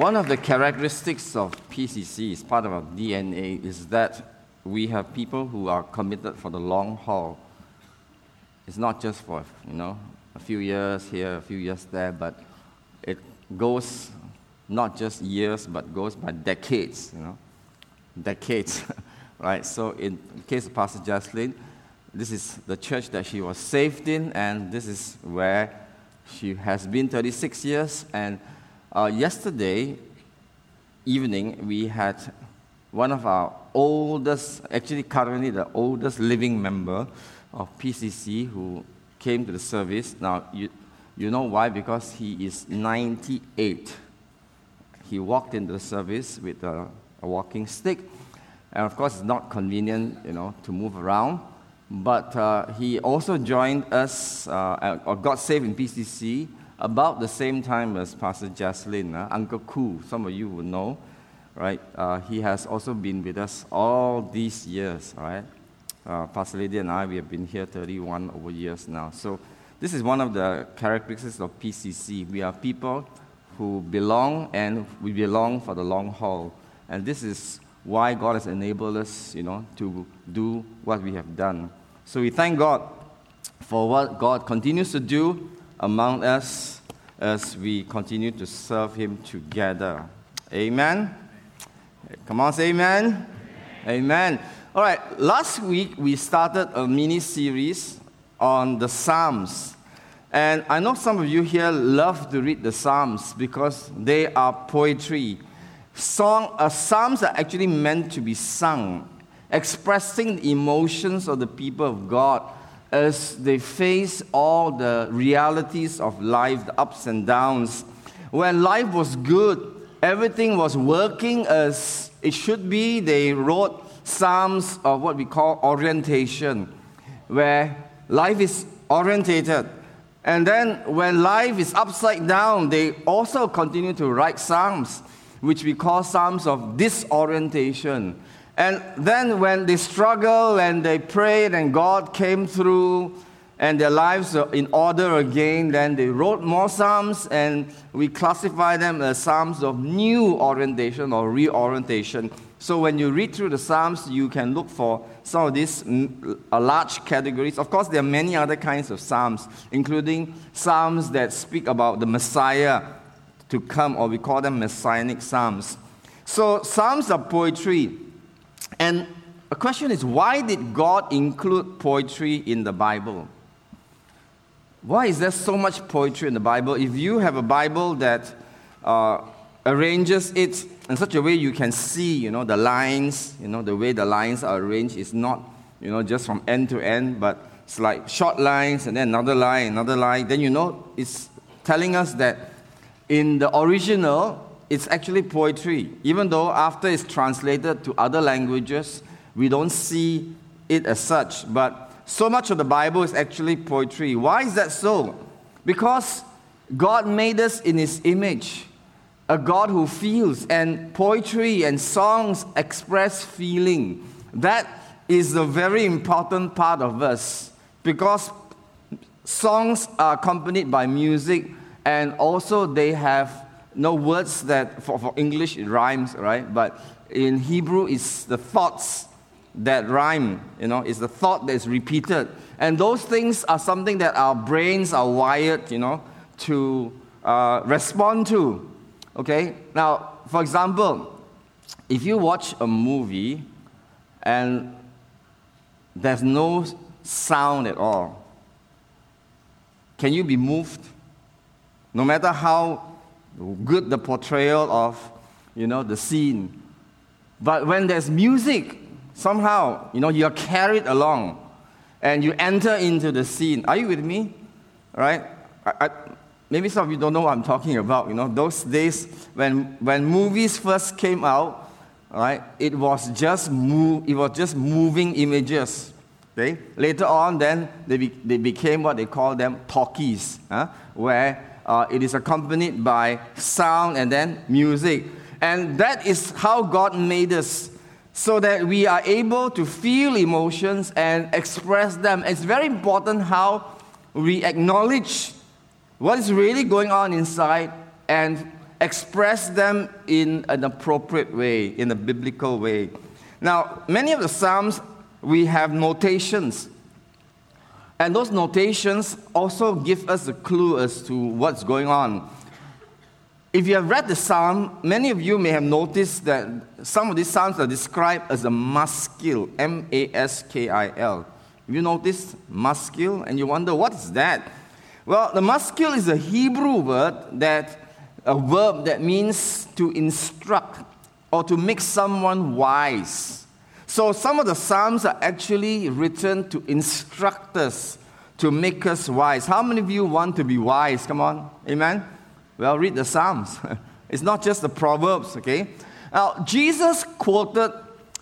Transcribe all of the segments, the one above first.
One of the characteristics of PCC, is part of our DNA, is that we have people who are committed for the long haul. It's not just for, you know, a few years here, a few years there, but it goes not just years, but goes by decades, you know, decades, right? So in the case of Pastor Jocelyn, this is the church that she was saved in, and this is where she has been 36 years. And uh, yesterday evening, we had one of our oldest, actually currently the oldest living member of PCC who came to the service. Now, you, you know why? Because he is 98. He walked into the service with a, a walking stick. And of course, it's not convenient, you know, to move around. But uh, he also joined us, uh, or got saved in PCC about the same time as Pastor Jocelyn, uh, Uncle Koo. Some of you will know, right? Uh, he has also been with us all these years, right? Uh, Pastor Lady and I, we have been here 31 over years now. So this is one of the characteristics of PCC. We are people who belong and we belong for the long haul. And this is why God has enabled us, you know, to do what we have done. So we thank God for what God continues to do among us as we continue to serve Him together. Amen. Come on, say amen. Amen. amen. All right, last week we started a mini series on the Psalms. And I know some of you here love to read the Psalms because they are poetry. Song, uh, Psalms are actually meant to be sung expressing the emotions of the people of God as they face all the realities of life, the ups and downs. When life was good, everything was working as it should be, they wrote psalms of what we call orientation, where life is orientated. And then when life is upside down, they also continue to write psalms, which we call psalms of disorientation and then when they struggled and they prayed and God came through and their lives are in order again, then they wrote more psalms and we classify them as psalms of new orientation or reorientation. So when you read through the psalms, you can look for some of these large categories. Of course, there are many other kinds of psalms, including psalms that speak about the Messiah to come, or we call them messianic psalms. So psalms are poetry and a question is why did God include poetry in the Bible? Why is there so much poetry in the Bible? If you have a Bible that uh, arranges it in such a way you can see, you know, the lines, you know, the way the lines are arranged is not, you know, just from end to end, but it's like short lines and then another line, another line. Then you know it's telling us that in the original, it's actually poetry. Even though after it's translated to other languages, we don't see it as such. But so much of the Bible is actually poetry. Why is that so? Because God made us in His image, a God who feels, and poetry and songs express feeling. That is a very important part of us because songs are accompanied by music and also they have no words that for, for English it rhymes, right? But in Hebrew, it's the thoughts that rhyme, you know, it's the thought that's repeated. And those things are something that our brains are wired, you know, to uh, respond to. Okay? Now, for example, if you watch a movie and there's no sound at all, can you be moved? No matter how good the portrayal of, you know, the scene. But when there's music, somehow, you know, you're carried along and you enter into the scene. Are you with me? Right? I, I, maybe some of you don't know what I'm talking about. You know, those days when, when movies first came out, right, it was just move, it was just moving images. Okay? Later on, then they, be, they became what they call them talkies, huh? where uh, it is accompanied by sound and then music. And that is how God made us, so that we are able to feel emotions and express them. It's very important how we acknowledge what is really going on inside and express them in an appropriate way, in a biblical way. Now, many of the Psalms, we have notations. And those notations also give us a clue as to what's going on. If you have read the psalm, many of you may have noticed that some of these psalms are described as a maskil, M A S K I L. You notice maskil and you wonder what is that? Well, the maskil is a Hebrew word that a verb that means to instruct or to make someone wise. So some of the psalms are actually written to instruct us, to make us wise. How many of you want to be wise? Come on. Amen. Well, read the Psalms. it's not just the Proverbs, okay? Now, Jesus quoted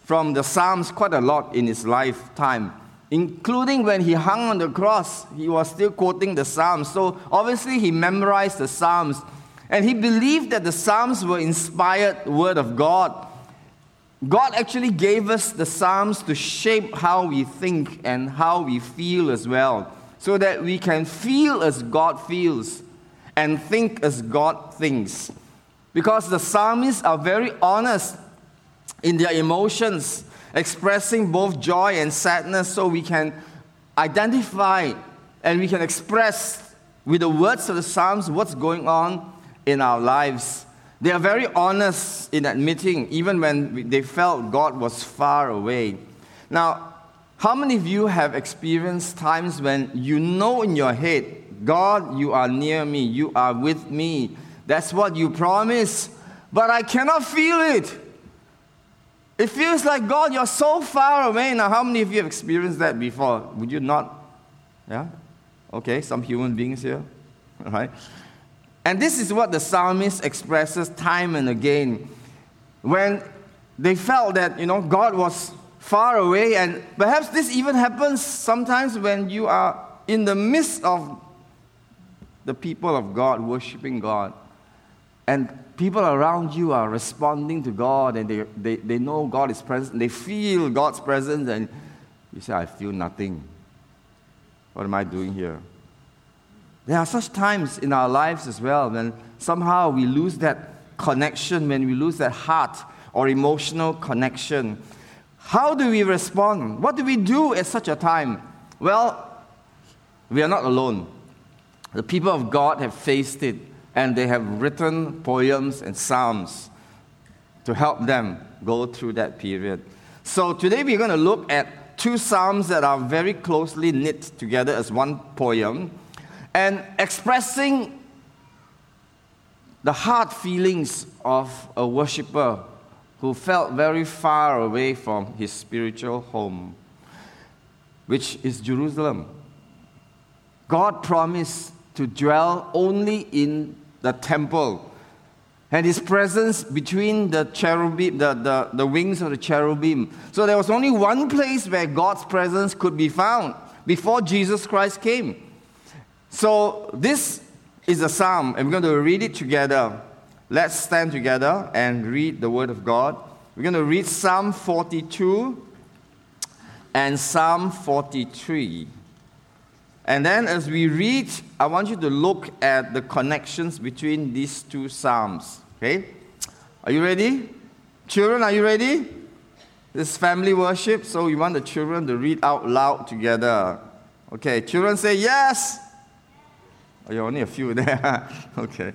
from the Psalms quite a lot in his lifetime, including when he hung on the cross, he was still quoting the Psalms. So, obviously, he memorized the Psalms. And he believed that the Psalms were inspired word of God. God actually gave us the Psalms to shape how we think and how we feel as well, so that we can feel as God feels and think as God thinks. Because the psalmists are very honest in their emotions, expressing both joy and sadness, so we can identify and we can express with the words of the Psalms what's going on in our lives. They are very honest in admitting, even when they felt God was far away. Now, how many of you have experienced times when you know in your head God, you are near me, you are with me. That's what you promise, but I cannot feel it. It feels like, God, you're so far away. Now, how many of you have experienced that before? Would you not? Yeah? Okay, some human beings here. Right? And this is what the psalmist expresses time and again. When they felt that, you know, God was far away, and perhaps this even happens sometimes when you are in the midst of the people of God worshiping God. And people around you are responding to God and they, they, they know God is present. They feel God's presence and you say, I feel nothing. What am I doing here? There are such times in our lives as well when somehow we lose that connection, when we lose that heart or emotional connection. How do we respond? What do we do at such a time? Well, we are not alone. The people of God have faced it, and they have written poems and psalms to help them go through that period. So today we're going to look at two psalms that are very closely knit together as one poem and expressing the hard feelings of a worshiper who felt very far away from his spiritual home, which is Jerusalem. God promised to dwell only in the temple. And his presence between the cherubim, the, the, the wings of the cherubim. So there was only one place where God's presence could be found before Jesus Christ came. So this is a psalm, and we're going to read it together. Let's stand together and read the word of God. We're going to read Psalm 42 and Psalm 43. And then as we read, I want you to look at the connections between these two Psalms. Okay? Are you ready? Children, are you ready? This is family worship, so we want the children to read out loud together. Okay, children say yes. Oh, you're only a few there. okay.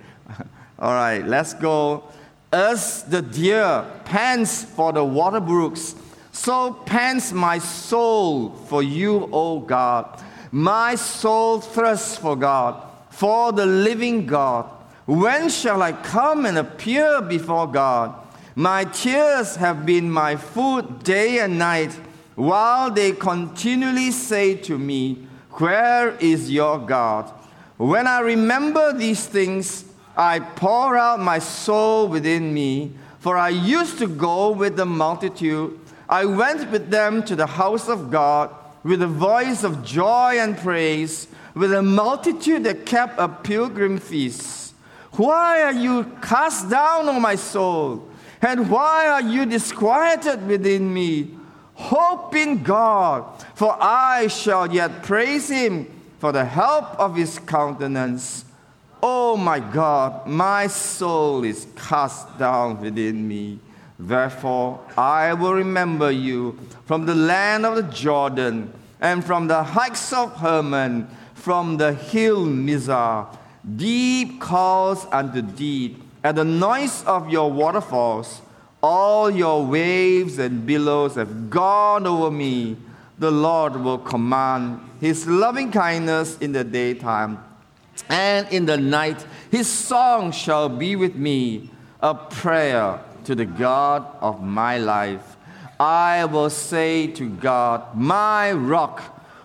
All right, let's go. As the deer pants for the water brooks, so pants my soul for you, O God. My soul thirsts for God, for the living God. When shall I come and appear before God? My tears have been my food day and night, while they continually say to me, Where is your God? When I remember these things, I pour out my soul within me, for I used to go with the multitude. I went with them to the house of God with a voice of joy and praise, with a multitude that kept a pilgrim feast. Why are you cast down, O my soul? And why are you disquieted within me? Hope in God, for I shall yet praise him for the help of his countenance. Oh my God, my soul is cast down within me. Therefore, I will remember you from the land of the Jordan and from the heights of Hermon, from the hill Mizar. Deep calls unto deep at the noise of your waterfalls. All your waves and billows have gone over me. The Lord will command his loving kindness in the daytime, and in the night his song shall be with me, a prayer to the God of my life. I will say to God, my rock,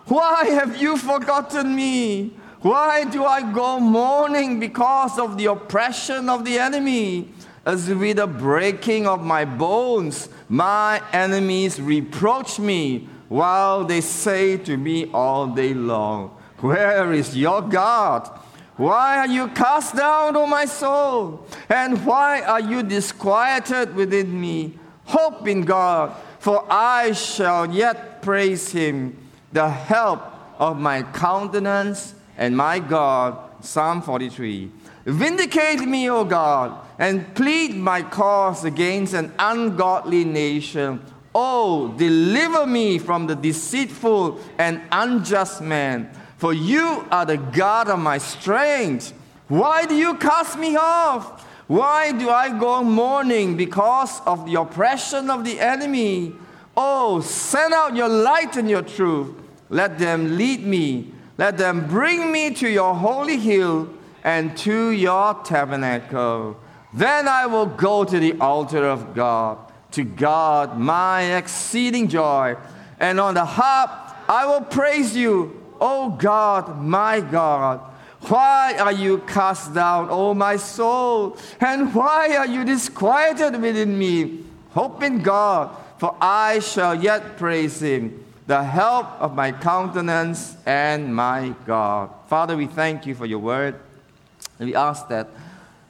why have you forgotten me? Why do I go mourning because of the oppression of the enemy? As with the breaking of my bones, my enemies reproach me while they say to me all day long, Where is your God? Why are you cast down, O my soul? And why are you disquieted within me? Hope in God, for I shall yet praise him, the help of my countenance and my God. Psalm 43. Vindicate me, O God, and plead my cause against an ungodly nation. Oh, deliver me from the deceitful and unjust man, for you are the God of my strength. Why do you cast me off? Why do I go mourning because of the oppression of the enemy? Oh, send out your light and your truth. Let them lead me let them bring me to your holy hill and to your tabernacle. Then I will go to the altar of God, to God my exceeding joy. And on the harp I will praise you, O God, my God. Why are you cast down, O my soul? And why are you disquieted within me? Hope in God, for I shall yet praise him the help of my countenance and my God. Father, we thank you for your word. We ask that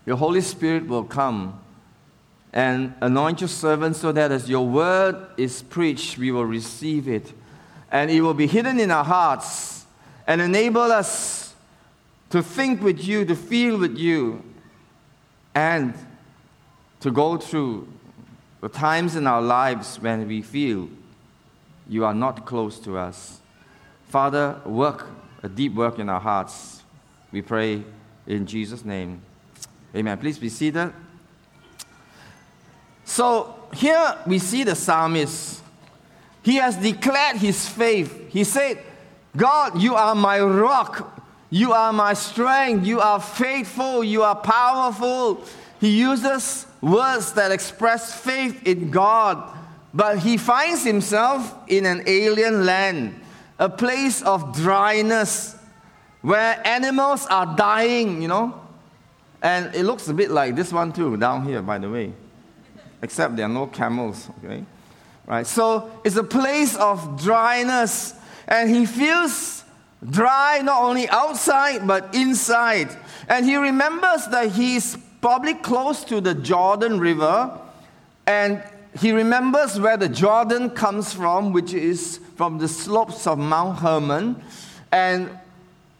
your Holy Spirit will come and anoint your servants so that as your word is preached, we will receive it. And it will be hidden in our hearts and enable us to think with you, to feel with you, and to go through the times in our lives when we feel you are not close to us. Father, work a deep work in our hearts. We pray in Jesus' name. Amen. Please be seated. So here we see the psalmist. He has declared his faith. He said, God, you are my rock. You are my strength. You are faithful. You are powerful. He uses words that express faith in God but he finds himself in an alien land, a place of dryness where animals are dying, you know. And it looks a bit like this one too, down here, by the way. Except there are no camels, okay? Right? So it's a place of dryness. And he feels dry not only outside, but inside. And he remembers that he's probably close to the Jordan River. And he remembers where the Jordan comes from, which is from the slopes of Mount Hermon, and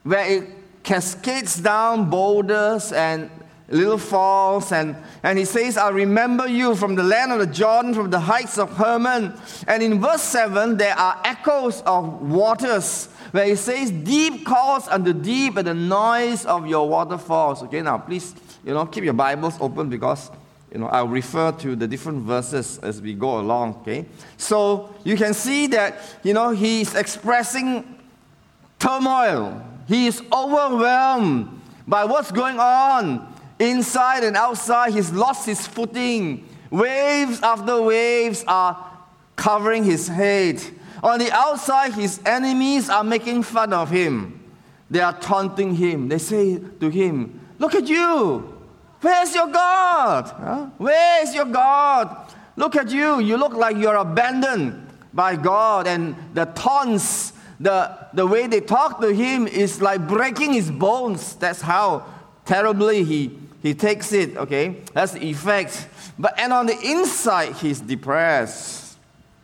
where it cascades down boulders and little falls. And, and he says, I remember you from the land of the Jordan, from the heights of Hermon. And in verse 7, there are echoes of waters where he says, Deep calls unto deep at the noise of your waterfalls. Okay, now please, you know, keep your Bibles open because you know, I'll refer to the different verses as we go along, okay? So you can see that, you know, he's expressing turmoil. He is overwhelmed by what's going on inside and outside. He's lost his footing. Waves after waves are covering his head. On the outside, his enemies are making fun of him. They are taunting him. They say to him, Look at you. Where's your God? Huh? Where's your God? Look at you. You look like you're abandoned by God. And the taunts, the, the way they talk to him is like breaking his bones. That's how terribly he, he takes it. Okay? That's the effect. But and on the inside, he's depressed.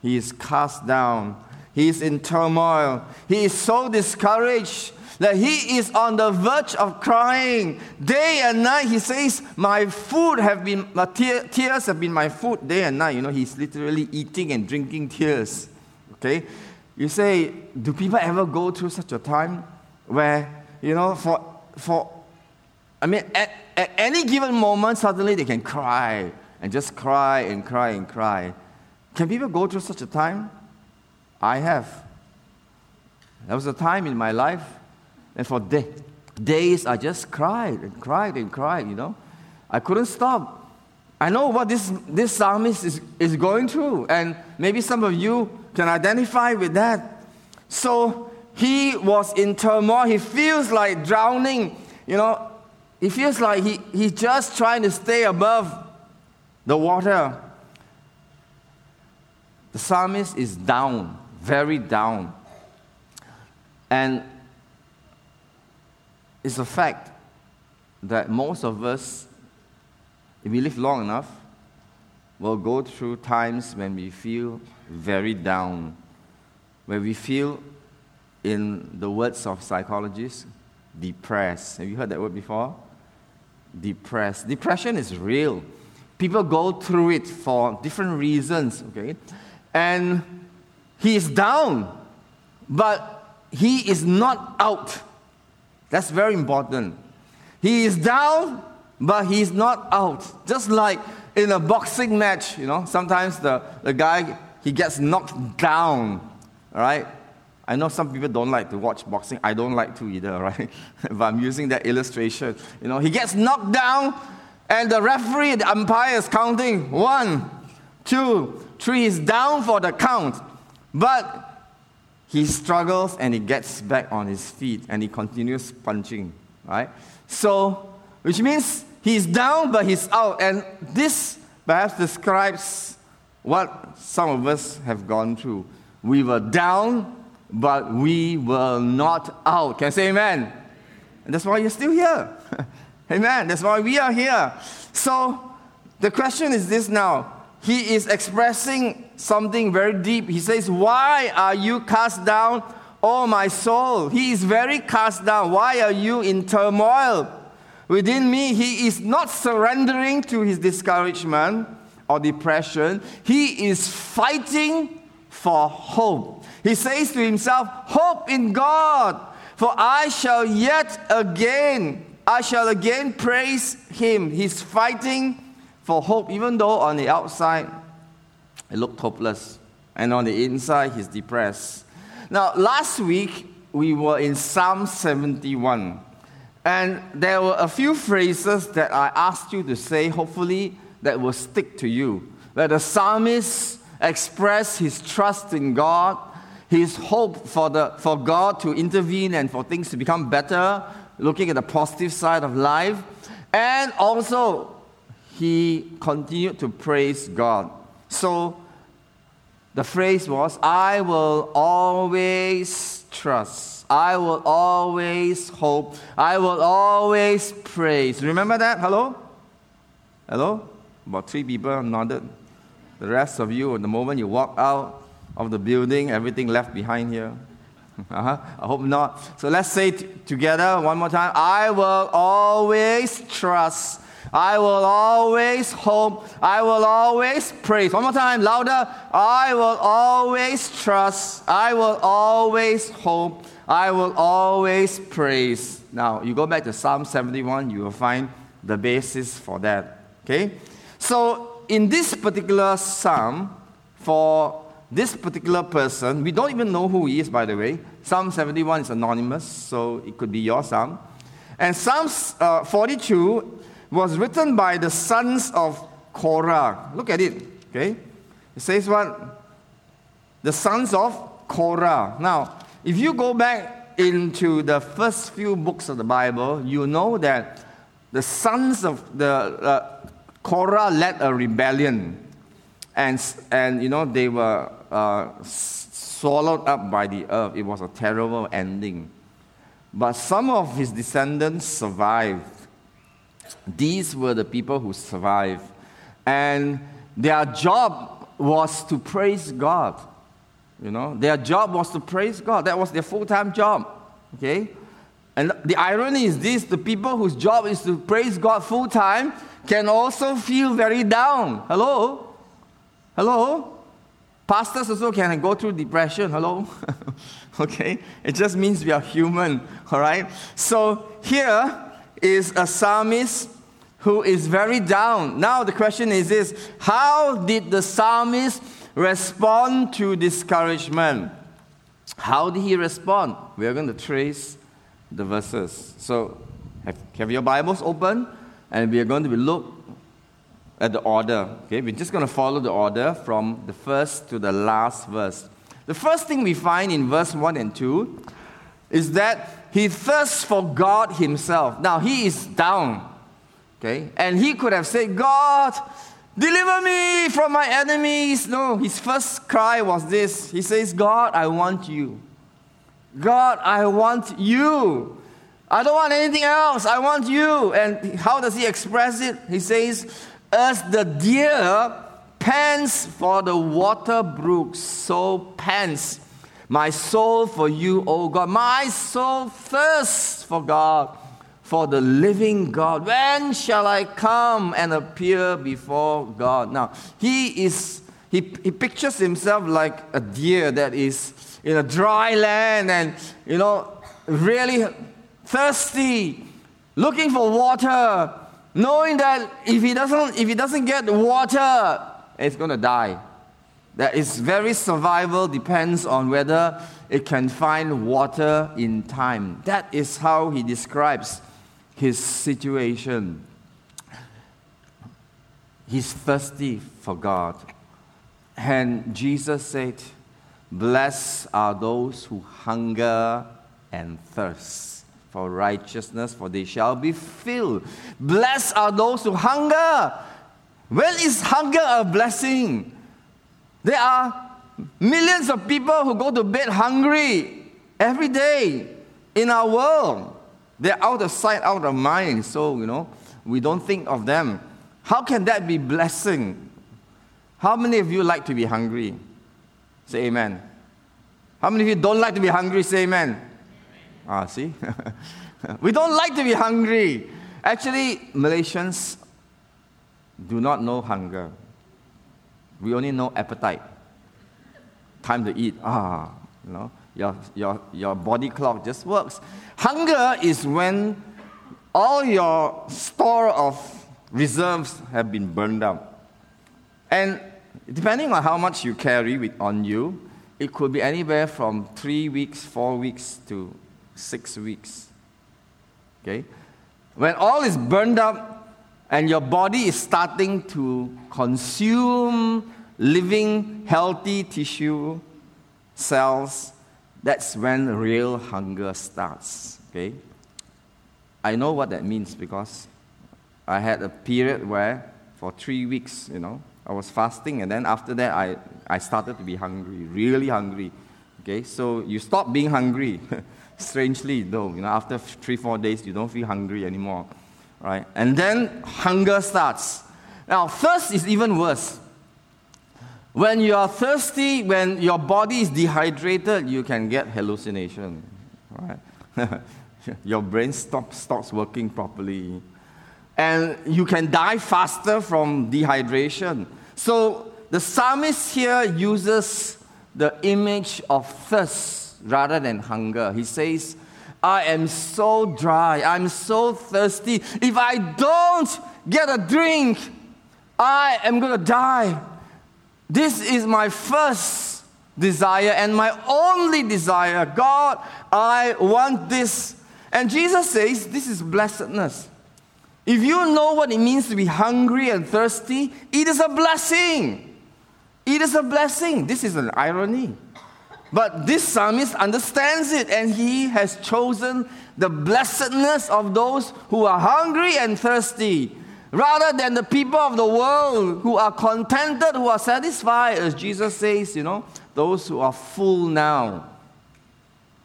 He is cast down. He is in turmoil. He is so discouraged. that he is on the verge of crying. Day and night, he says, My food have been, my tears have been my food day and night. You know, he's literally eating and drinking tears. Okay? You say, do people ever go through such a time where, you know, for, for I mean, at, at any given moment, suddenly they can cry and just cry and cry and cry. Can people go through such a time? I have. There was a time in my life, and for day, days I just cried and cried and cried, you know. I couldn't stop. I know what this, this psalmist is, is going through, and maybe some of you can identify with that. So he was in turmoil. He feels like drowning, you know. He feels like he, he's just trying to stay above the water. The psalmist is down, very down. And it's a fact that most of us, if we live long enough, will go through times when we feel very down, where we feel, in the words of psychologists, depressed. Have you heard that word before? Depressed. Depression is real. People go through it for different reasons, okay? And he is down, but he is not out. That's very important. He is down, but he's not out. Just like in a boxing match, you know, sometimes the, the guy, he gets knocked down, all right? I know some people don't like to watch boxing. I don't like to either, right? but I'm using that illustration. You know, he gets knocked down, and the referee, the umpire is counting one, two, three. He's down for the count. But he struggles and he gets back on his feet and he continues punching, right? So, which means he's down but he's out. And this perhaps describes what some of us have gone through. We were down, but we were not out. Can I say amen? And that's why you're still here. amen. That's why we are here. So the question is this now he is expressing something very deep. He says, Why are you cast down, oh my soul? He is very cast down. Why are you in turmoil? Within me, he is not surrendering to his discouragement or depression. He is fighting for hope. He says to himself, Hope in God, for I shall yet again, I shall again praise him. He's fighting for hope, even though on the outside it looked hopeless, and on the inside he's depressed. Now, last week we were in Psalm 71, and there were a few phrases that I asked you to say, hopefully, that will stick to you. Where the psalmist expressed his trust in God, his hope for, the, for God to intervene and for things to become better, looking at the positive side of life, and also he continued to praise God. So the phrase was, I will always trust. I will always hope. I will always praise. Remember that? Hello? Hello? About three people nodded. The rest of you, the moment you walk out of the building, everything left behind here. Uh-huh. I hope not. So let's say t- together one more time I will always trust. I will always hope. I will always praise. One more time, louder. I will always trust. I will always hope. I will always praise. Now, you go back to Psalm 71, you will find the basis for that. Okay? So, in this particular psalm, for this particular person, we don't even know who he is, by the way. Psalm 71 is anonymous, so it could be your psalm. And Psalm uh, 42 was written by the sons of Korah. Look at it, okay? It says what? The sons of Korah. Now, if you go back into the first few books of the Bible, you know that the sons of the uh, Korah led a rebellion, and and you know they were uh, swallowed up by the earth. It was a terrible ending, but some of his descendants survived these were the people who survived. And their job was to praise God. You know, their job was to praise God. That was their full time job. Okay? And the irony is this the people whose job is to praise God full time can also feel very down. Hello? Hello? Pastors also can go through depression. Hello? okay? It just means we are human. All right? So here is a psalmist who is very down. Now the question is this how did the psalmist respond to discouragement? How did he respond? We are going to trace the verses. So have, have your Bibles open, and we are going to be look at the order. Okay, we're just going to follow the order from the first to the last verse. The first thing we find in verse 1 and 2 is that he thirsts for God himself. Now he is down. Okay? And he could have said, God, deliver me from my enemies. No, his first cry was this. He says, God, I want you. God, I want you. I don't want anything else. I want you. And how does he express it? He says, As the deer pants for the water brooks, so pants my soul for you, O God. My soul thirsts for God, for the living God. When shall I come and appear before God? Now, he is, he, he pictures himself like a deer that is in a dry land and, you know, really thirsty, looking for water, knowing that if he doesn't, if he doesn't get water, it's going to die. That its very survival depends on whether it can find water in time. That is how he describes his situation. He's thirsty for God. And Jesus said, Blessed are those who hunger and thirst for righteousness, for they shall be filled. Blessed are those who hunger. When is hunger a blessing? There are millions of people who go to bed hungry every day in our world. They're out of sight, out of mind, so, you know, we don't think of them. How can that be blessing? How many of you like to be hungry? Say amen. How many of you don't like to be hungry? Say amen. Ah, see? we don't like to be hungry. Actually, Malaysians do not know hunger. We only know appetite. Time to eat. Ah, you know, your, your, your body clock just works. Hunger is when all your store of reserves have been burned out. And depending on how much you carry with, on you, it could be anywhere from three weeks, four weeks to six weeks. Okay? When all is burned up and your body is starting to consume living, healthy tissue cells, that's when real hunger starts. Okay? I know what that means because I had a period where for three weeks, you know, I was fasting, and then after that, I, I started to be hungry, really hungry. Okay, so you stop being hungry. Strangely, though, you know, after three, four days, you don't feel hungry anymore, right? And then hunger starts. Now, thirst is even worse. When you are thirsty, when your body is dehydrated, you can get hallucination, right? your brain stops, stops working properly and you can die faster from dehydration. So the psalmist here uses the image of thirst rather than hunger. He says, I am so dry, I'm so thirsty. If I don't get a drink, I am going to die. This is my first desire and my only desire. God, I want this. And Jesus says, This is blessedness. If you know what it means to be hungry and thirsty, it is a blessing. It is a blessing. This is an irony. But this psalmist understands it and he has chosen the blessedness of those who are hungry and thirsty rather than the people of the world who are contented, who are satisfied, as Jesus says, you know, those who are full now.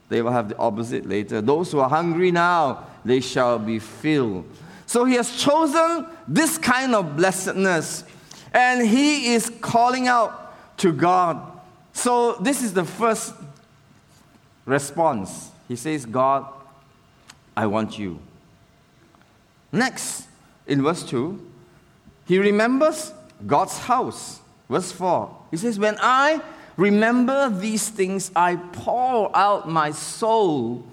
They will have the opposite later. Those who are hungry now, they shall be filled. So he has chosen this kind of blessedness, and he is calling out to God. So this is the first response. He says, God, I want you. Next, in verse 2, he remembers God's house. Verse 4, he says, When I remember these things, I pour out my soul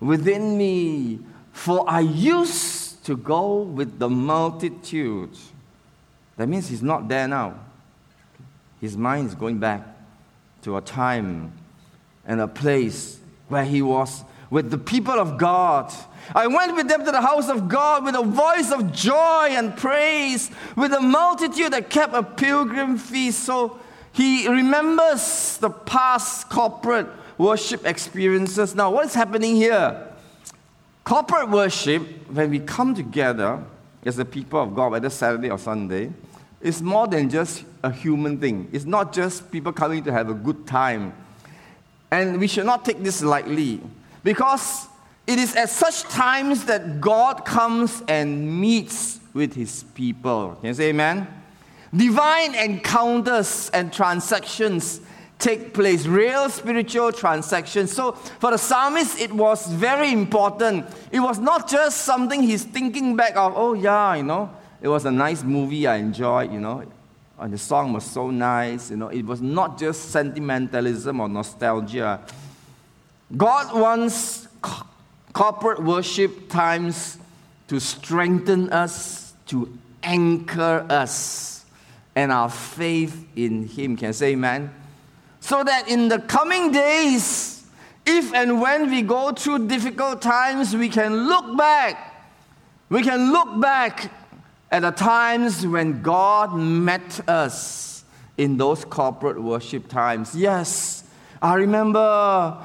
within me, for I used to go with the multitude. That means he's not there now. His mind is going back to a time and a place where he was with the people of God. I went with them to the house of God with a voice of joy and praise, with a multitude that kept a pilgrim feast. So he remembers the past corporate worship experiences. Now, what is happening here? Corporate worship, when we come together as the people of God, whether Saturday or Sunday, is more than just a human thing. It's not just people coming to have a good time. And we should not take this lightly because it is at such times that God comes and meets with his people. Can you say amen? Divine encounters and transactions take place, real spiritual transactions. So for the psalmist, it was very important. It was not just something he's thinking back of, oh, yeah, you know, it was a nice movie I enjoyed, you know, and the song was so nice, you know. It was not just sentimentalism or nostalgia. God wants co- corporate worship times to strengthen us, to anchor us, and our faith in Him. Can I say amen? So that in the coming days, if and when we go through difficult times, we can look back. We can look back at the times when God met us in those corporate worship times. Yes, I remember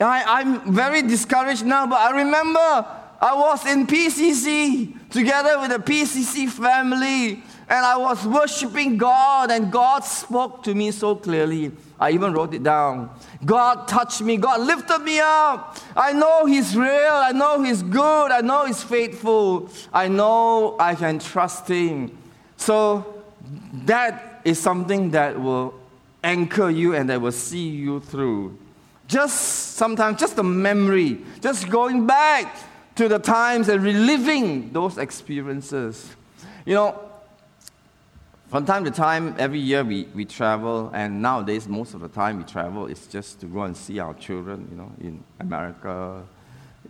I, am very discouraged now, but I remember I was in PCC together with the PCC family, and I was worshiping God, and God spoke to me so clearly. I even wrote it down. God touched me, God lifted me up. I know He's real, I know He's good, I know He's faithful, I know I can trust Him. So that is something that will anchor you and that will see you through. Just sometimes, just a memory, just going back to the times and reliving those experiences. You know, from time to time, every year we, we travel, and nowadays, most of the time we travel is just to go and see our children, you know, in America,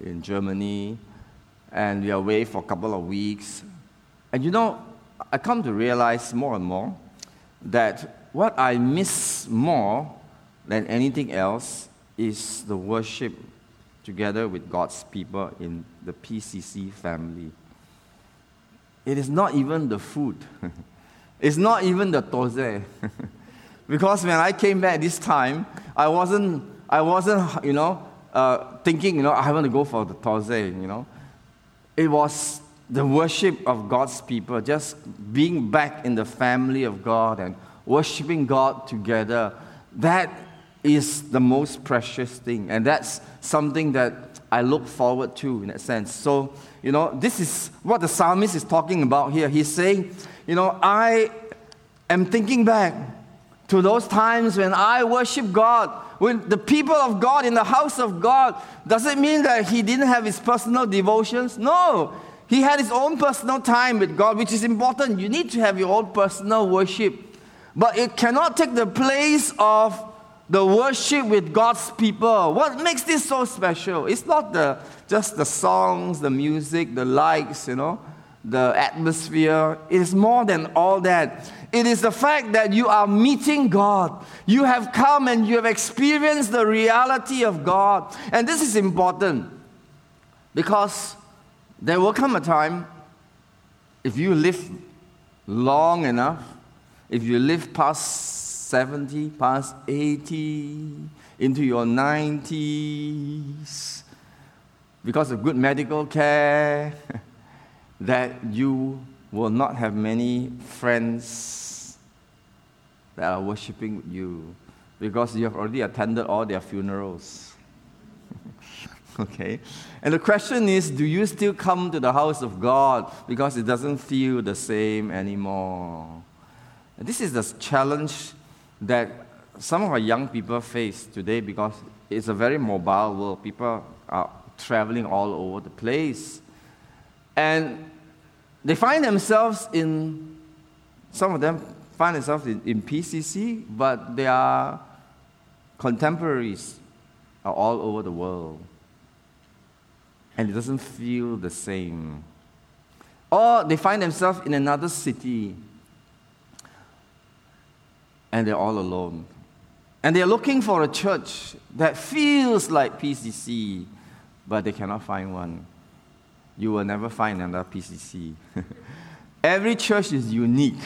in Germany, and we are away for a couple of weeks. And you know, I come to realize more and more that what I miss more than anything else is the worship together with God's people in the PCC family. It is not even the food. it's not even the toze. because when I came back this time, I wasn't, I wasn't you know, uh, thinking, you know, I want to go for the toze, you know. It was the worship of God's people, just being back in the family of God and worshiping God together. That is the most precious thing. And that's something that I look forward to in that sense. So, you know, this is what the psalmist is talking about here. He's saying, you know, I am thinking back to those times when I worship God, when the people of God in the house of God. Does it mean that he didn't have his personal devotions? No. He had his own personal time with God, which is important. You need to have your own personal worship. But it cannot take the place of the worship with God's people. What makes this so special? It's not the, just the songs, the music, the lights, you know, the atmosphere. It is more than all that. It is the fact that you are meeting God. You have come and you have experienced the reality of God. And this is important because there will come a time, if you live long enough, if you live past 70, past 80, into your 90s, because of good medical care, that you will not have many friends that are worshiping you because you have already attended all their funerals. okay? And the question is do you still come to the house of God because it doesn't feel the same anymore? This is the challenge that some of our young people face today because it's a very mobile world. People are traveling all over the place. And they find themselves in, some of them find themselves in, in PCC, but their contemporaries are all over the world. And it doesn't feel the same. Or they find themselves in another city and they're all alone. And they're looking for a church that feels like PCC, but they cannot find one. You will never find another PCC. every church is unique,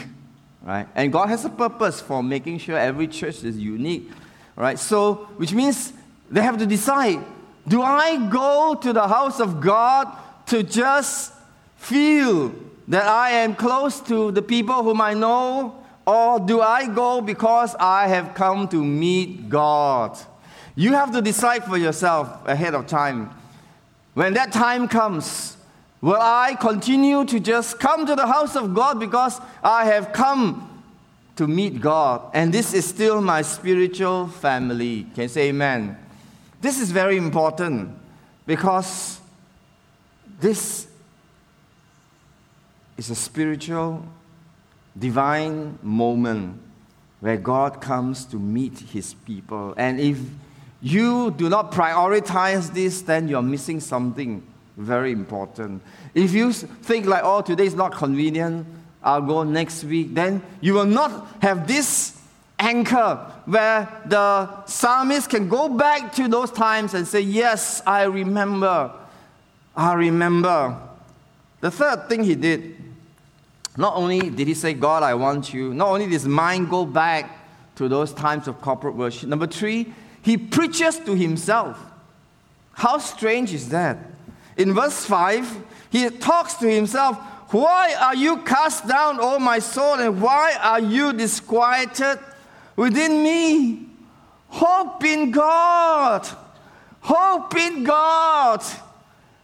right? And God has a purpose for making sure every church is unique, right? So, which means they have to decide do I go to the house of God to just feel that I am close to the people whom I know or do I go because I have come to meet God? You have to decide for yourself ahead of time. When that time comes, will I continue to just come to the house of God because I have come to meet God? And this is still my spiritual family. Can you say amen? This is very important because this is a spiritual divine moment where God comes to meet his people. And if you do not prioritize this, then you're missing something very important. If you think like, oh, today is not convenient, I'll go next week, then you will not have this anchor where the psalmist can go back to those times and say, Yes, I remember. I remember. The third thing he did not only did he say, God, I want you, not only his mind go back to those times of corporate worship, number three, he preaches to himself. How strange is that? In verse 5, he talks to himself Why are you cast down, O my soul, and why are you disquieted within me? Hope in God. Hope in God.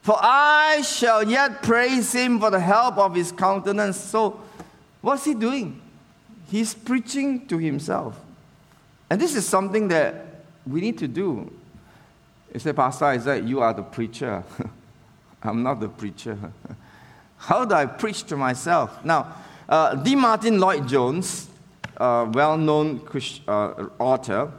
For I shall yet praise him for the help of his countenance. So, what's he doing? He's preaching to himself. And this is something that we need to do. You say, Pastor Isaac, you are the preacher. I'm not the preacher. How do I preach to myself? Now, uh, D. Martyn Lloyd Jones, a well known uh, author,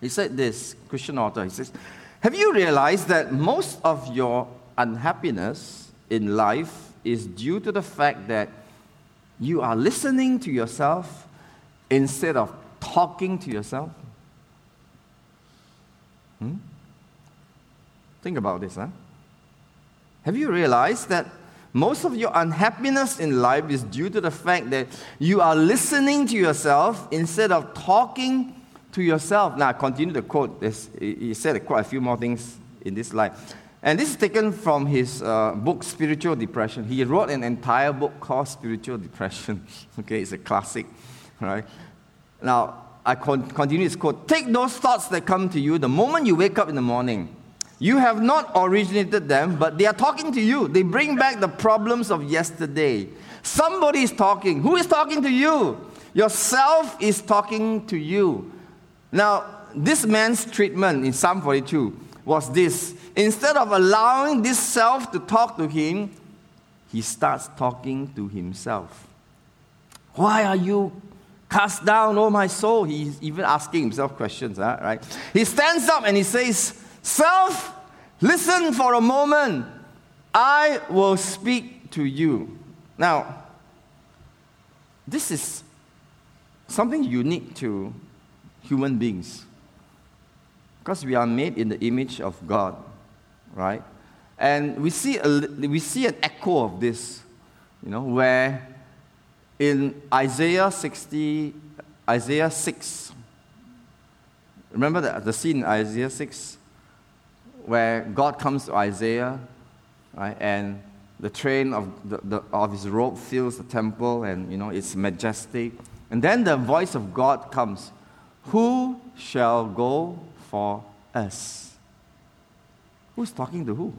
he said this Christian author, he says, have you realized that most of your unhappiness in life is due to the fact that you are listening to yourself instead of talking to yourself? Hmm? Think about this, huh? Have you realized that most of your unhappiness in life is due to the fact that you are listening to yourself instead of talking to yourself. Now, continue the quote. he said quite a few more things in this life. And this is taken from his uh, book, Spiritual Depression. He wrote an entire book called Spiritual Depression. okay, it's a classic, right? Now, I con- continue this quote. Take those thoughts that come to you the moment you wake up in the morning. You have not originated them, but they are talking to you. They bring back the problems of yesterday. Somebody is talking. Who is talking to you? Yourself is talking to you. Now, this man's treatment in Psalm 42 was this. Instead of allowing this self to talk to him, he starts talking to himself. Why are you cast down, oh my soul? He's even asking himself questions, huh? right? He stands up and he says, Self, listen for a moment. I will speak to you. Now, this is something unique to human beings. Because we are made in the image of God, right? And we see, a, we see an echo of this, you know, where in Isaiah 60, Isaiah 6, remember the, the scene in Isaiah 6 where God comes to Isaiah, right, and the train of, the, the, of his robe fills the temple and, you know, it's majestic. And then the voice of God comes who shall go for us? Who's talking to who?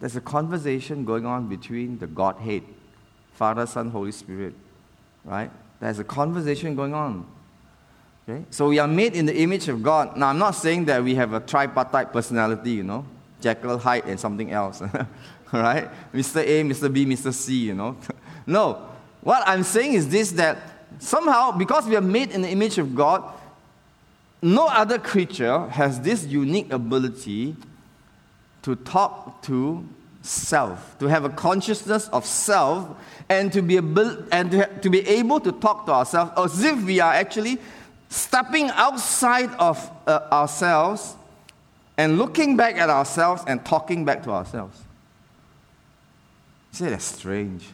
There's a conversation going on between the Godhead, Father, Son, Holy Spirit, right? There's a conversation going on. Okay? So we are made in the image of God. Now, I'm not saying that we have a tripartite personality, you know, Jekyll, Hyde, and something else. All right? Mr. A, Mr. B, Mr. C, you know. no. What I'm saying is this that somehow, because we are made in the image of God, no other creature has this unique ability to talk to self, to have a consciousness of self, and to be able, and to, to be able to talk to ourselves as if we are actually stepping outside of uh, ourselves and looking back at ourselves and talking back to ourselves. You say that's strange.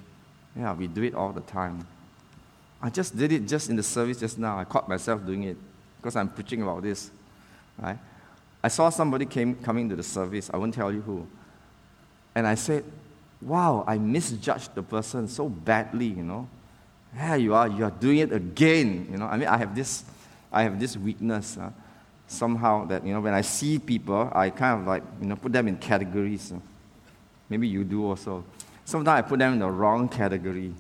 Yeah, we do it all the time. I just did it just in the service just now. I caught myself doing it because I'm preaching about this. Right? I saw somebody came coming to the service. I won't tell you who. And I said, Wow, I misjudged the person so badly, you know. Yeah, you are, you are doing it again. You know, I mean, I have this I have this weakness uh, somehow that, you know, when I see people, I kind of like, you know, put them in categories. Uh. Maybe you do also. Sometimes I put them in the wrong category,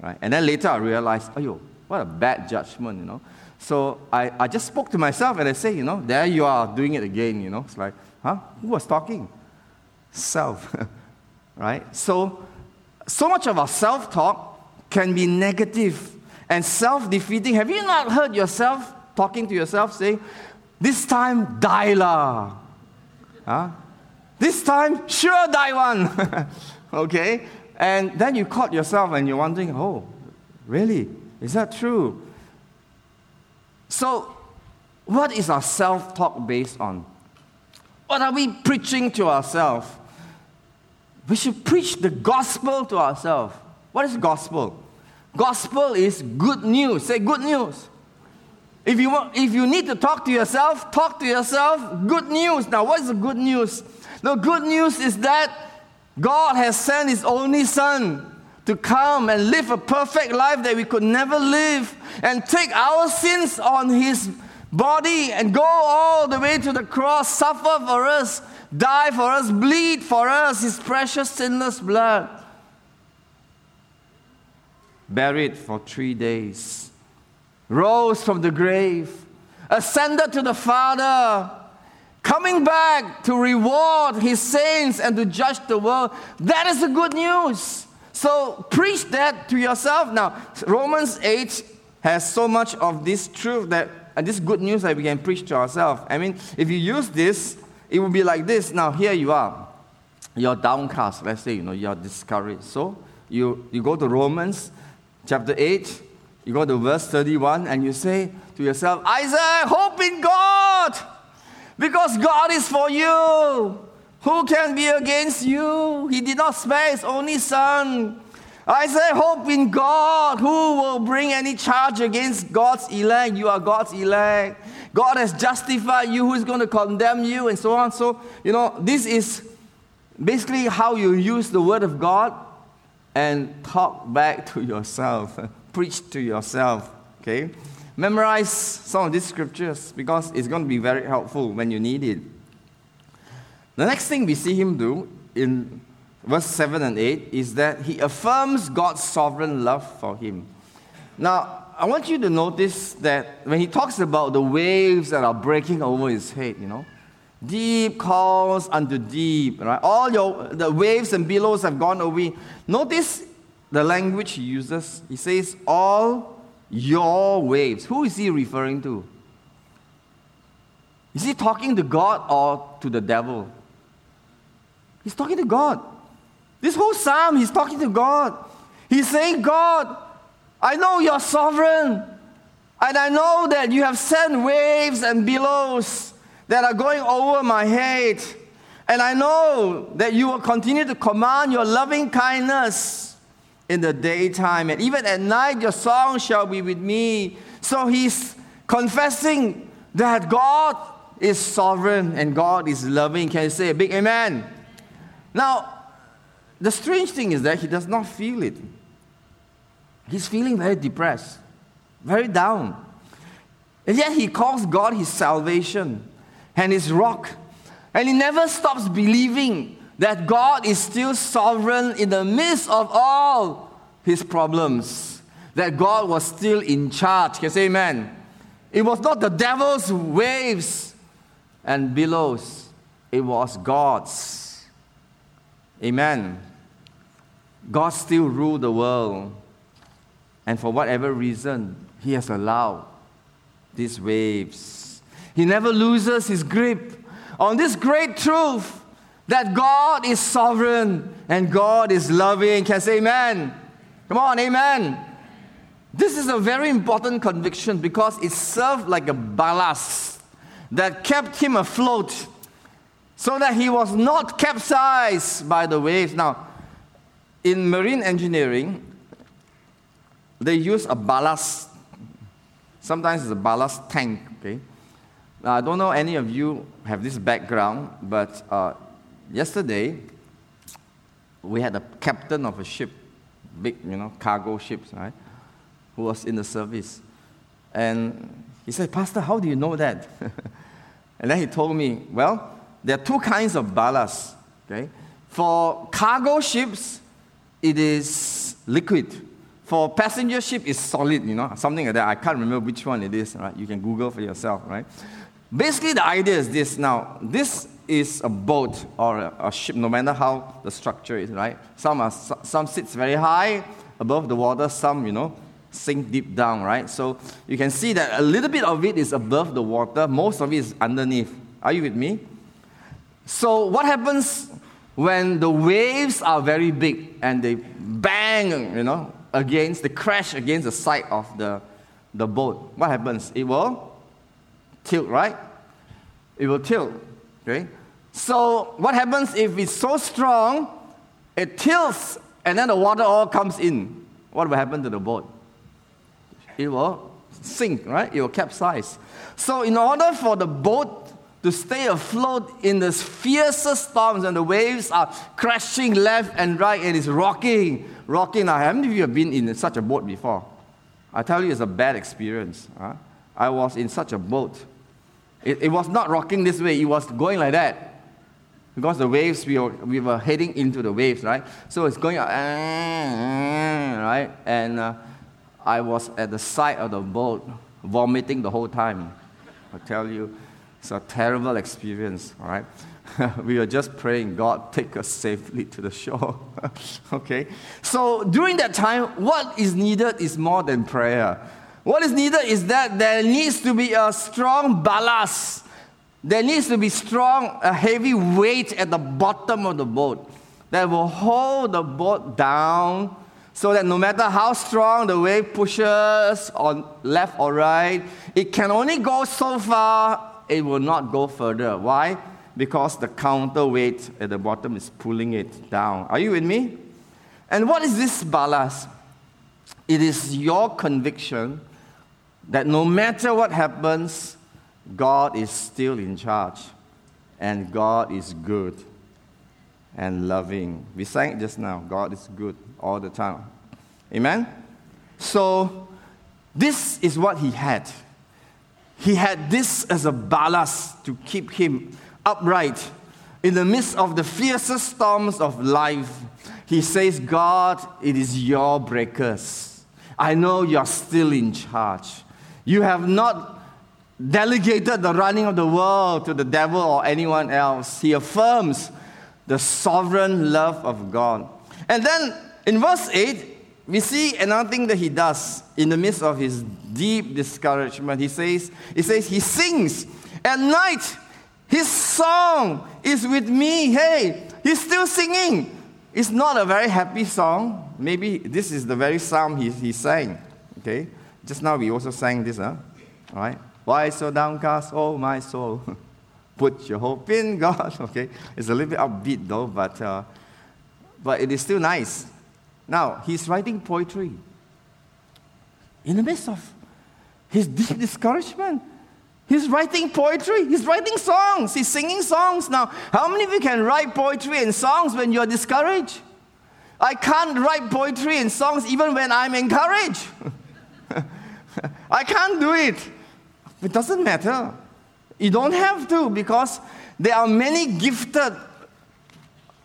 right? And then later I realize, oh, yo, what a bad judgment, you know. So I, I just spoke to myself and I say, you know, there you are doing it again, you know. It's like, huh? Who was talking? Self, right? So, so much of our self talk can be negative and self defeating. Have you not heard yourself talking to yourself, saying, This time, die lah. Huh? This time, sure die one. okay? And then you caught yourself and you're wondering, oh, really? Is that true? So, what is our self talk based on? What are we preaching to ourselves? We should preach the gospel to ourselves. What is gospel? Gospel is good news. Say good news. If you, want, if you need to talk to yourself, talk to yourself. Good news. Now, what is the good news? The good news is that God has sent His only Son to come and live a perfect life that we could never live and take our sins on His body and go all the way to the cross, suffer for us, die for us, bleed for us, His precious sinless blood. Buried for three days rose from the grave, ascended to the Father, coming back to reward his saints and to judge the world. That is the good news. So preach that to yourself. Now, Romans 8 has so much of this truth that and this good news that we can preach to ourselves. I mean, if you use this, it will be like this. Now, here you are. You're downcast. Let's say, you know, you're discouraged. So you, you go to Romans chapter 8, you go to verse 31 and you say to yourself, Isaac, hope in God, because God is for you. Who can be against you? He did not spare his only son. I say, hope in God. Who will bring any charge against God's elect? You are God's elect. God has justified you. Who is going to condemn you? And so on. So, you know, this is basically how you use the word of God and talk back to yourself preach to yourself. Okay? Memorize some of these scriptures because it's going to be very helpful when you need it. The next thing we see him do in verse 7 and 8 is that he affirms God's sovereign love for him. Now, I want you to notice that when he talks about the waves that are breaking over his head, you know, deep calls unto deep, right? All your the waves and billows have gone away. Notice the language he uses, he says, All your waves. Who is he referring to? Is he talking to God or to the devil? He's talking to God. This whole psalm, he's talking to God. He's saying, God, I know you're sovereign. And I know that you have sent waves and billows that are going over my head. And I know that you will continue to command your loving kindness in the daytime, and even at night your song shall be with me. So he's confessing that God is sovereign and God is loving. Can you say a big amen? Now, the strange thing is that he does not feel it. He's feeling very depressed, very down. And yet he calls God his salvation and his rock. And he never stops believing that God is still sovereign in the midst of all his problems, that God was still in charge. Can say amen? It was not the devil's waves and billows, it was God's. Amen. God still ruled the world. And for whatever reason, He has allowed these waves. He never loses His grip on this great truth that God is sovereign and God is loving. Can I say amen? Come on, amen. This is a very important conviction because it served like a ballast that kept him afloat so that he was not capsized by the waves. Now, in marine engineering, they use a ballast. Sometimes it's a ballast tank, okay? I don't know any of you have this background, but uh, yesterday we had a captain of a ship, big, you know, cargo ships, right? Who was in the service. And he said, Pastor, how do you know that? and then he told me, well, there are two kinds of ballast, okay? For cargo ships, it is liquid. For passenger ship, it's solid, you know, something like that. I can't remember which one it is, right? You can Google for yourself, right? Basically, the idea is this. Now, this is a boat or a, a, ship, no matter how the structure is, right? Some, are, some sits very high above the water, some, you know, sink deep down, right? So you can see that a little bit of it is above the water, most of it is underneath. Are you with me? So what happens when the waves are very big and they bang, you know, against, they crash against the side of the, the boat? What happens? It will tilt, right? It will tilt. Okay? So what happens if it's so strong, it tilts and then the water all comes in? What will happen to the boat? It will sink, right? It will capsize. So in order for the boat to stay afloat in the fiercest storms and the waves are crashing left and right and it's rocking, rocking. Now, how many of you have been in such a boat before? I tell you, it's a bad experience. Huh? I was in such a boat it, it was not rocking this way, it was going like that. Because the waves, we were, we were heading into the waves, right? So it's going, right? And uh, I was at the side of the boat, vomiting the whole time. I tell you, it's a terrible experience, all right? we were just praying, God, take us safely to the shore. okay? So during that time, what is needed is more than prayer. What is needed is that there needs to be a strong ballast. There needs to be strong, a heavy weight at the bottom of the boat that will hold the boat down so that no matter how strong the wave pushes on left or right, it can only go so far, it will not go further. Why? Because the counterweight at the bottom is pulling it down. Are you with me? And what is this ballast? It is your conviction that no matter what happens, God is still in charge and God is good and loving. We sang just now, God is good all the time. Amen? So, this is what he had. He had this as a ballast to keep him upright in the midst of the fiercest storms of life. He says, God, it is your breakers. I know you're still in charge. You have not delegated the running of the world to the devil or anyone else. He affirms the sovereign love of God. And then in verse 8, we see another thing that he does in the midst of his deep discouragement. He says, he says, he sings at night. His song is with me. Hey, he's still singing. It's not a very happy song. Maybe this is the very psalm he, he sang. Okay? Just now we also sang this, huh? All right? Why so downcast, oh my soul? Put your hope in God. Okay? It's a little bit upbeat though, but, uh, but it is still nice. Now, he's writing poetry. In the midst of his deep discouragement, he's writing poetry. He's writing songs. He's singing songs. Now, how many of you can write poetry and songs when you're discouraged? I can't write poetry and songs even when I'm encouraged. I can't do it. It doesn't matter. You don't have to because there are many gifted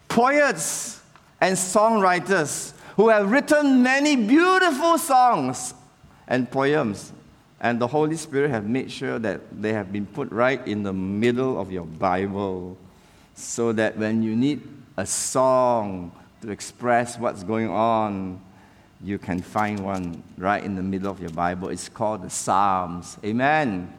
poets and songwriters who have written many beautiful songs and poems And the Holy Spirit have made sure that they have been put right in the middle of your Bible so that when you need a song to express what's going on, you can find one right in the middle of your Bible. It's called the Psalms. Amen.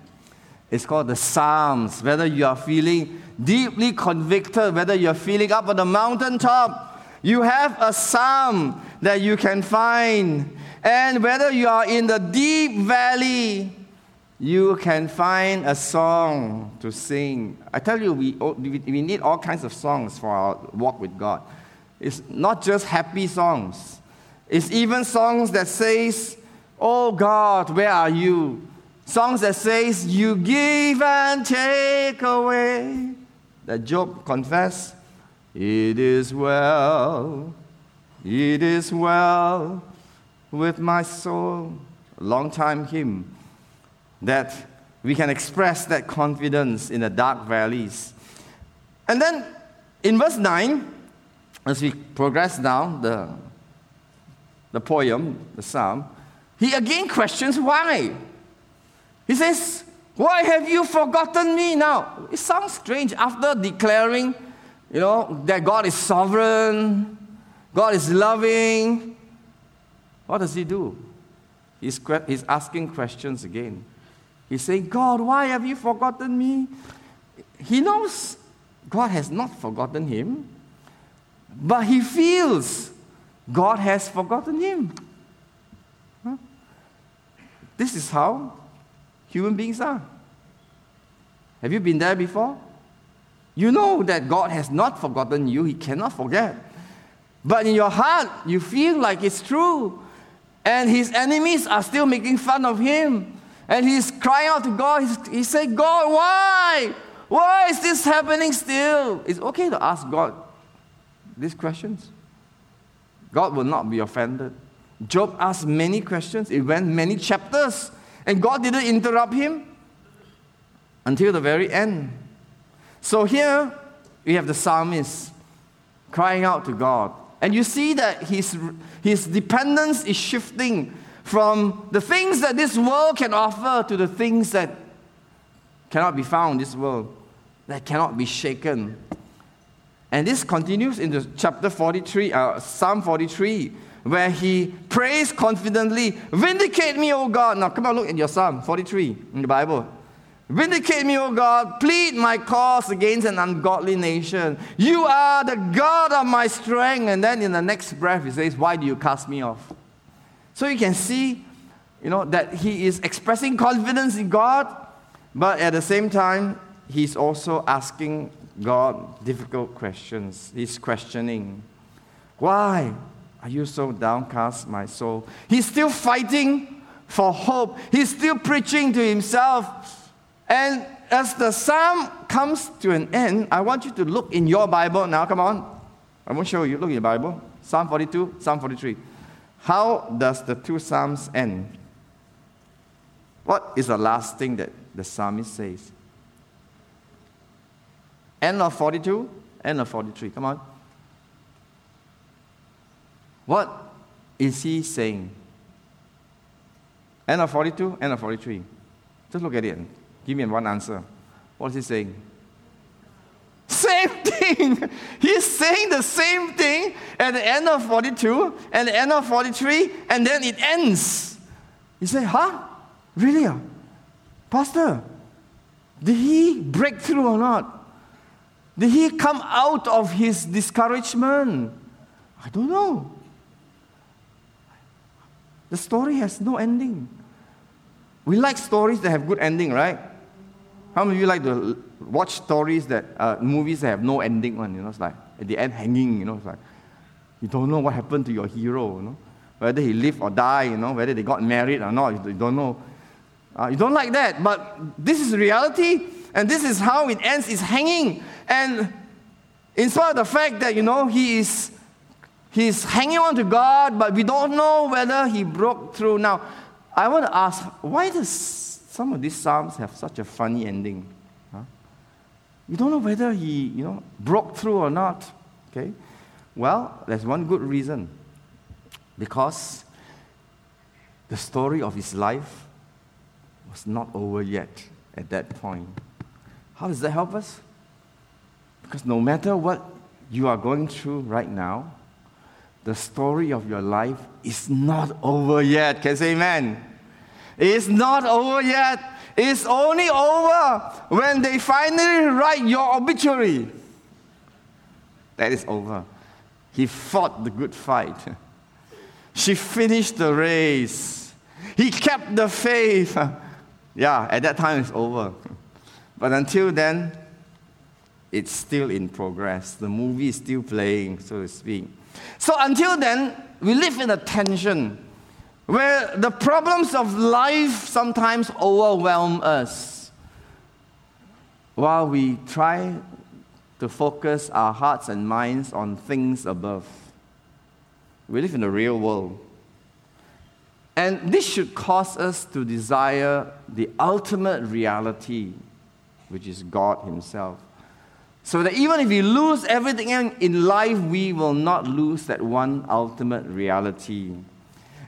It's called the Psalms. Whether you are feeling deeply convicted, whether you're feeling up on the mountaintop, you have a psalm that you can find. And whether you are in the deep valley, you can find a song to sing. I tell you, we, we need all kinds of songs for our walk with God. It's not just happy songs. It's even songs that says, "Oh God, where are you?" Songs that says, "You give and take away." That Job confessed, "It is well, it is well with my soul." Long time hymn that we can express that confidence in the dark valleys. And then in verse 9, as we progress down the, the poem, the psalm, he again questions why. He says, Why have you forgotten me now? It sounds strange after declaring, you know, that God is sovereign, God is loving. What does he do? He's, he's asking questions again. He's saying, God, why have you forgotten me? He knows God has not forgotten him, but he feels God has forgotten him. This is how human beings are. Have you been there before? You know that God has not forgotten you, He cannot forget. But in your heart, you feel like it's true. And His enemies are still making fun of Him. And he's crying out to God. He's, he said, God, why? Why is this happening still? It's okay to ask God these questions. God will not be offended. Job asked many questions. It went many chapters. And God didn't interrupt him until the very end. So here we have the psalmist crying out to God. And you see that his, his dependence is shifting from the things that this world can offer to the things that cannot be found in this world, that cannot be shaken. And this continues into chapter 43, uh, Psalm 43, where he prays confidently, Vindicate me, O God. Now, come on, look at your Psalm 43 in the Bible. Vindicate me, O God. Plead my cause against an ungodly nation. You are the God of my strength. And then in the next breath, he says, Why do you cast me off? So you can see, you know, that he is expressing confidence in God, but at the same time, he's also asking God difficult questions. He's questioning, Why are you so downcast, my soul? He's still fighting for hope. He's still preaching to himself. And as the psalm comes to an end, I want you to look in your Bible now. Come on. I won't show you. Look in your Bible. Psalm 42, Psalm 43. How does the two Psalms end? What is the last thing that the psalmist says? End of 42, end of 43. Come on. What is he saying? End of 42, end of 43. Just look at it give me one answer. What is he saying? Same thing. He's saying the same thing at the end of 42 and the end of 43, and then it ends. You say, huh? Really? Ah? Pastor, did he break through or not? Did he come out of his discouragement? I don't know. The story has no ending. We like stories that have good ending, right? How many of you like to watch stories that uh, movies that have no ending one? You know, it's like at the end hanging. You know, it's like you don't know what happened to your hero. You know, whether he lived or died. You know, whether they got married or not. You don't know. Uh, you don't like that, but this is reality, and this is how it ends. It's hanging, and in spite of the fact that you know he is he's hanging on to God, but we don't know whether he broke through. Now, I want to ask, why does some of these psalms have such a funny ending. Huh? You don't know whether he, you know, broke through or not. Okay? Well, there's one good reason. Because the story of his life was not over yet at that point. How does that help us? Because no matter what you are going through right now, the story of your life is not over yet. Can I say amen? It's not over yet. It's only over when they finally write your obituary. That is over. He fought the good fight. She finished the race. He kept the faith. Yeah, at that time it's over. But until then, it's still in progress. The movie is still playing, so to speak. So until then, we live in a tension where the problems of life sometimes overwhelm us while we try to focus our hearts and minds on things above. We live in the real world. And this should cause us to desire the ultimate reality, which is God Himself. So that even if we lose everything in life, we will not lose that one ultimate reality.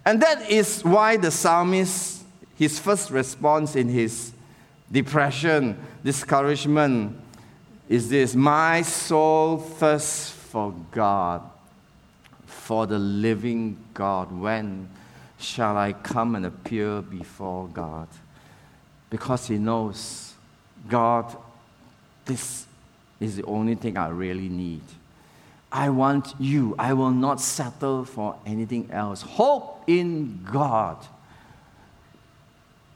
And that is why the psalmist, his first response in his depression, discouragement, is this My soul thirsts for God, for the living God. When shall I come and appear before God? Because he knows, God, this is the only thing I really need. I want you. I will not settle for anything else. Hope in God.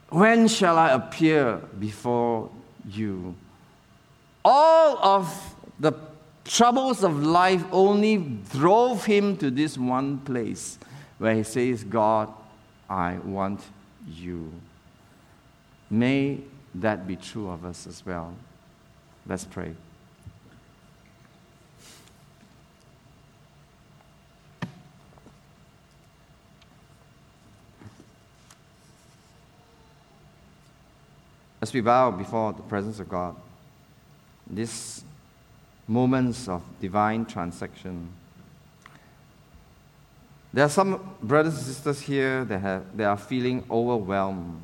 When shall I appear before you? All of the troubles of life only drove him to this one place where he says, God, I want you. May that be true of us as well. Let's pray. As we bow before the presence of God, these moments of divine transaction, there are some brothers and sisters here that, have, that are feeling overwhelmed.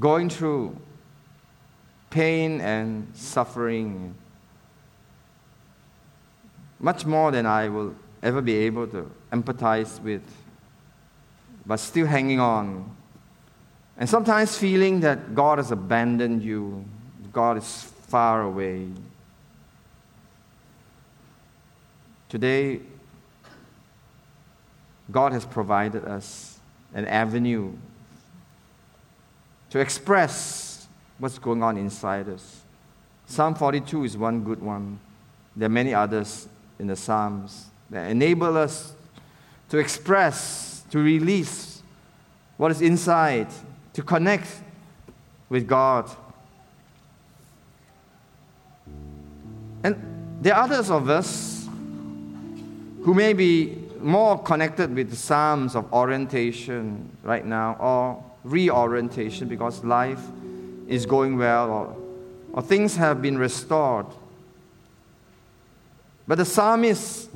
Going through pain and suffering, much more than I will ever be able to empathize with but still hanging on. And sometimes feeling that God has abandoned you, God is far away. Today, God has provided us an avenue to express what's going on inside us. Psalm 42 is one good one. There are many others in the Psalms that enable us to express to release what is inside, to connect with God. And there are others of us who may be more connected with the Psalms of orientation right now or reorientation because life is going well or, or things have been restored. But the psalmist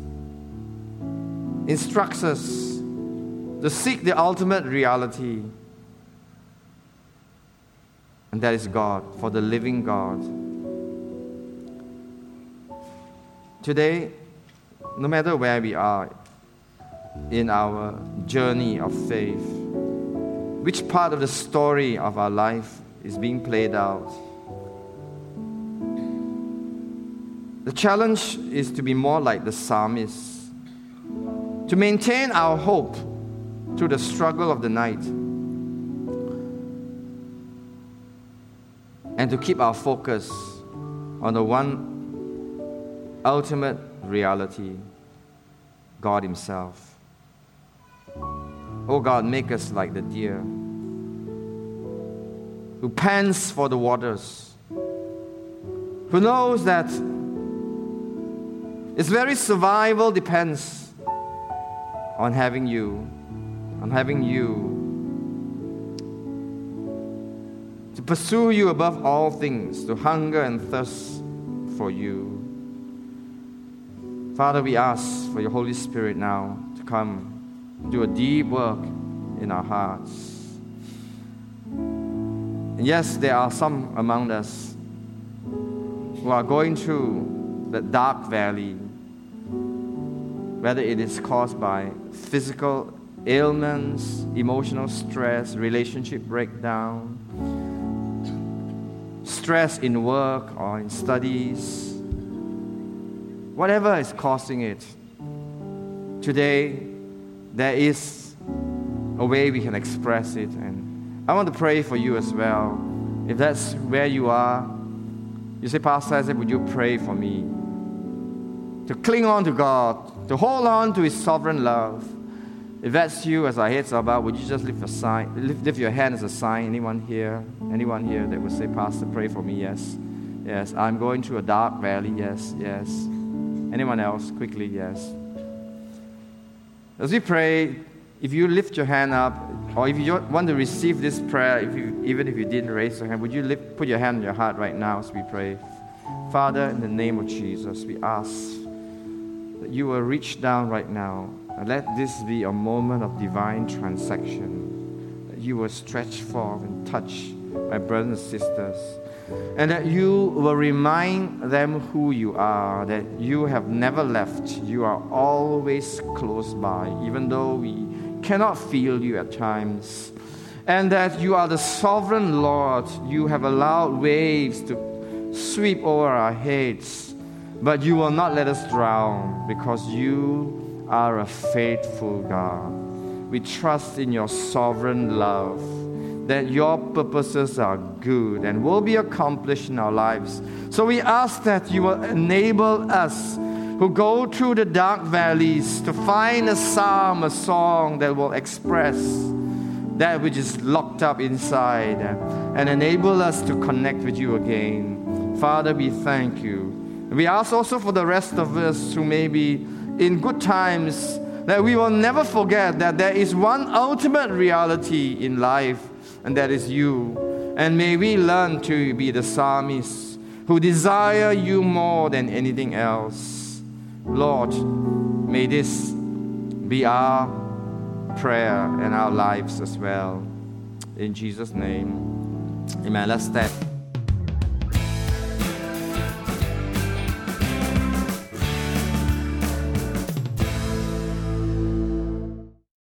instructs us to seek the ultimate reality. And that is God, for the living God. Today, no matter where we are in our journey of faith, which part of the story of our life is being played out, the challenge is to be more like the psalmist, to maintain our hope through the struggle of the night. And to keep our focus on the one ultimate reality God Himself. Oh God, make us like the deer who pants for the waters, who knows that its very survival depends on having you I'm having you to pursue you above all things, to hunger and thirst for you. Father, we ask for your Holy Spirit now to come do a deep work in our hearts. And yes, there are some among us who are going through the dark valley, whether it is caused by physical ailments, emotional stress, relationship breakdown, stress in work or in studies, whatever is causing it. Today, there is a way we can express it. And I want to pray for you as well. If that's where you are, you say, Pastor Isaac, would you pray for me? To cling on to God, to hold on to His sovereign love. If that's you, as our heads are bowed, would you just lift, a sign, lift, lift your hand as a sign? Anyone here? Anyone here that would say, Pastor, pray for me? Yes. Yes. I'm going through a dark valley. Yes. Yes. Anyone else? Quickly. Yes. As we pray, if you lift your hand up, or if you want to receive this prayer, if you, even if you didn't raise your hand, would you lift, put your hand on your heart right now as we pray? Father, in the name of Jesus, we ask that you will reach down right now let this be a moment of divine transaction. That you will stretch forth and touch my brothers and sisters and that you will remind them who you are, that you have never left. You are always close by, even though we cannot feel you at times. And that you are the sovereign Lord. You have allowed waves to sweep over our heads, but you will not let us drown because you are a faithful God. We trust in your sovereign love that your purposes are good and will be accomplished in our lives. So we ask that you will enable us who go through the dark valleys to find a psalm, a song that will express that which is locked up inside and enable us to connect with you again. Father, we thank you. We ask also for the rest of us who may be in good times that we will never forget that there is one ultimate reality in life and that is you. And may we learn to be the psalmists who desire you more than anything else. Lord, may this be our prayer and our lives as well. In Jesus' name, amen. Let's stand.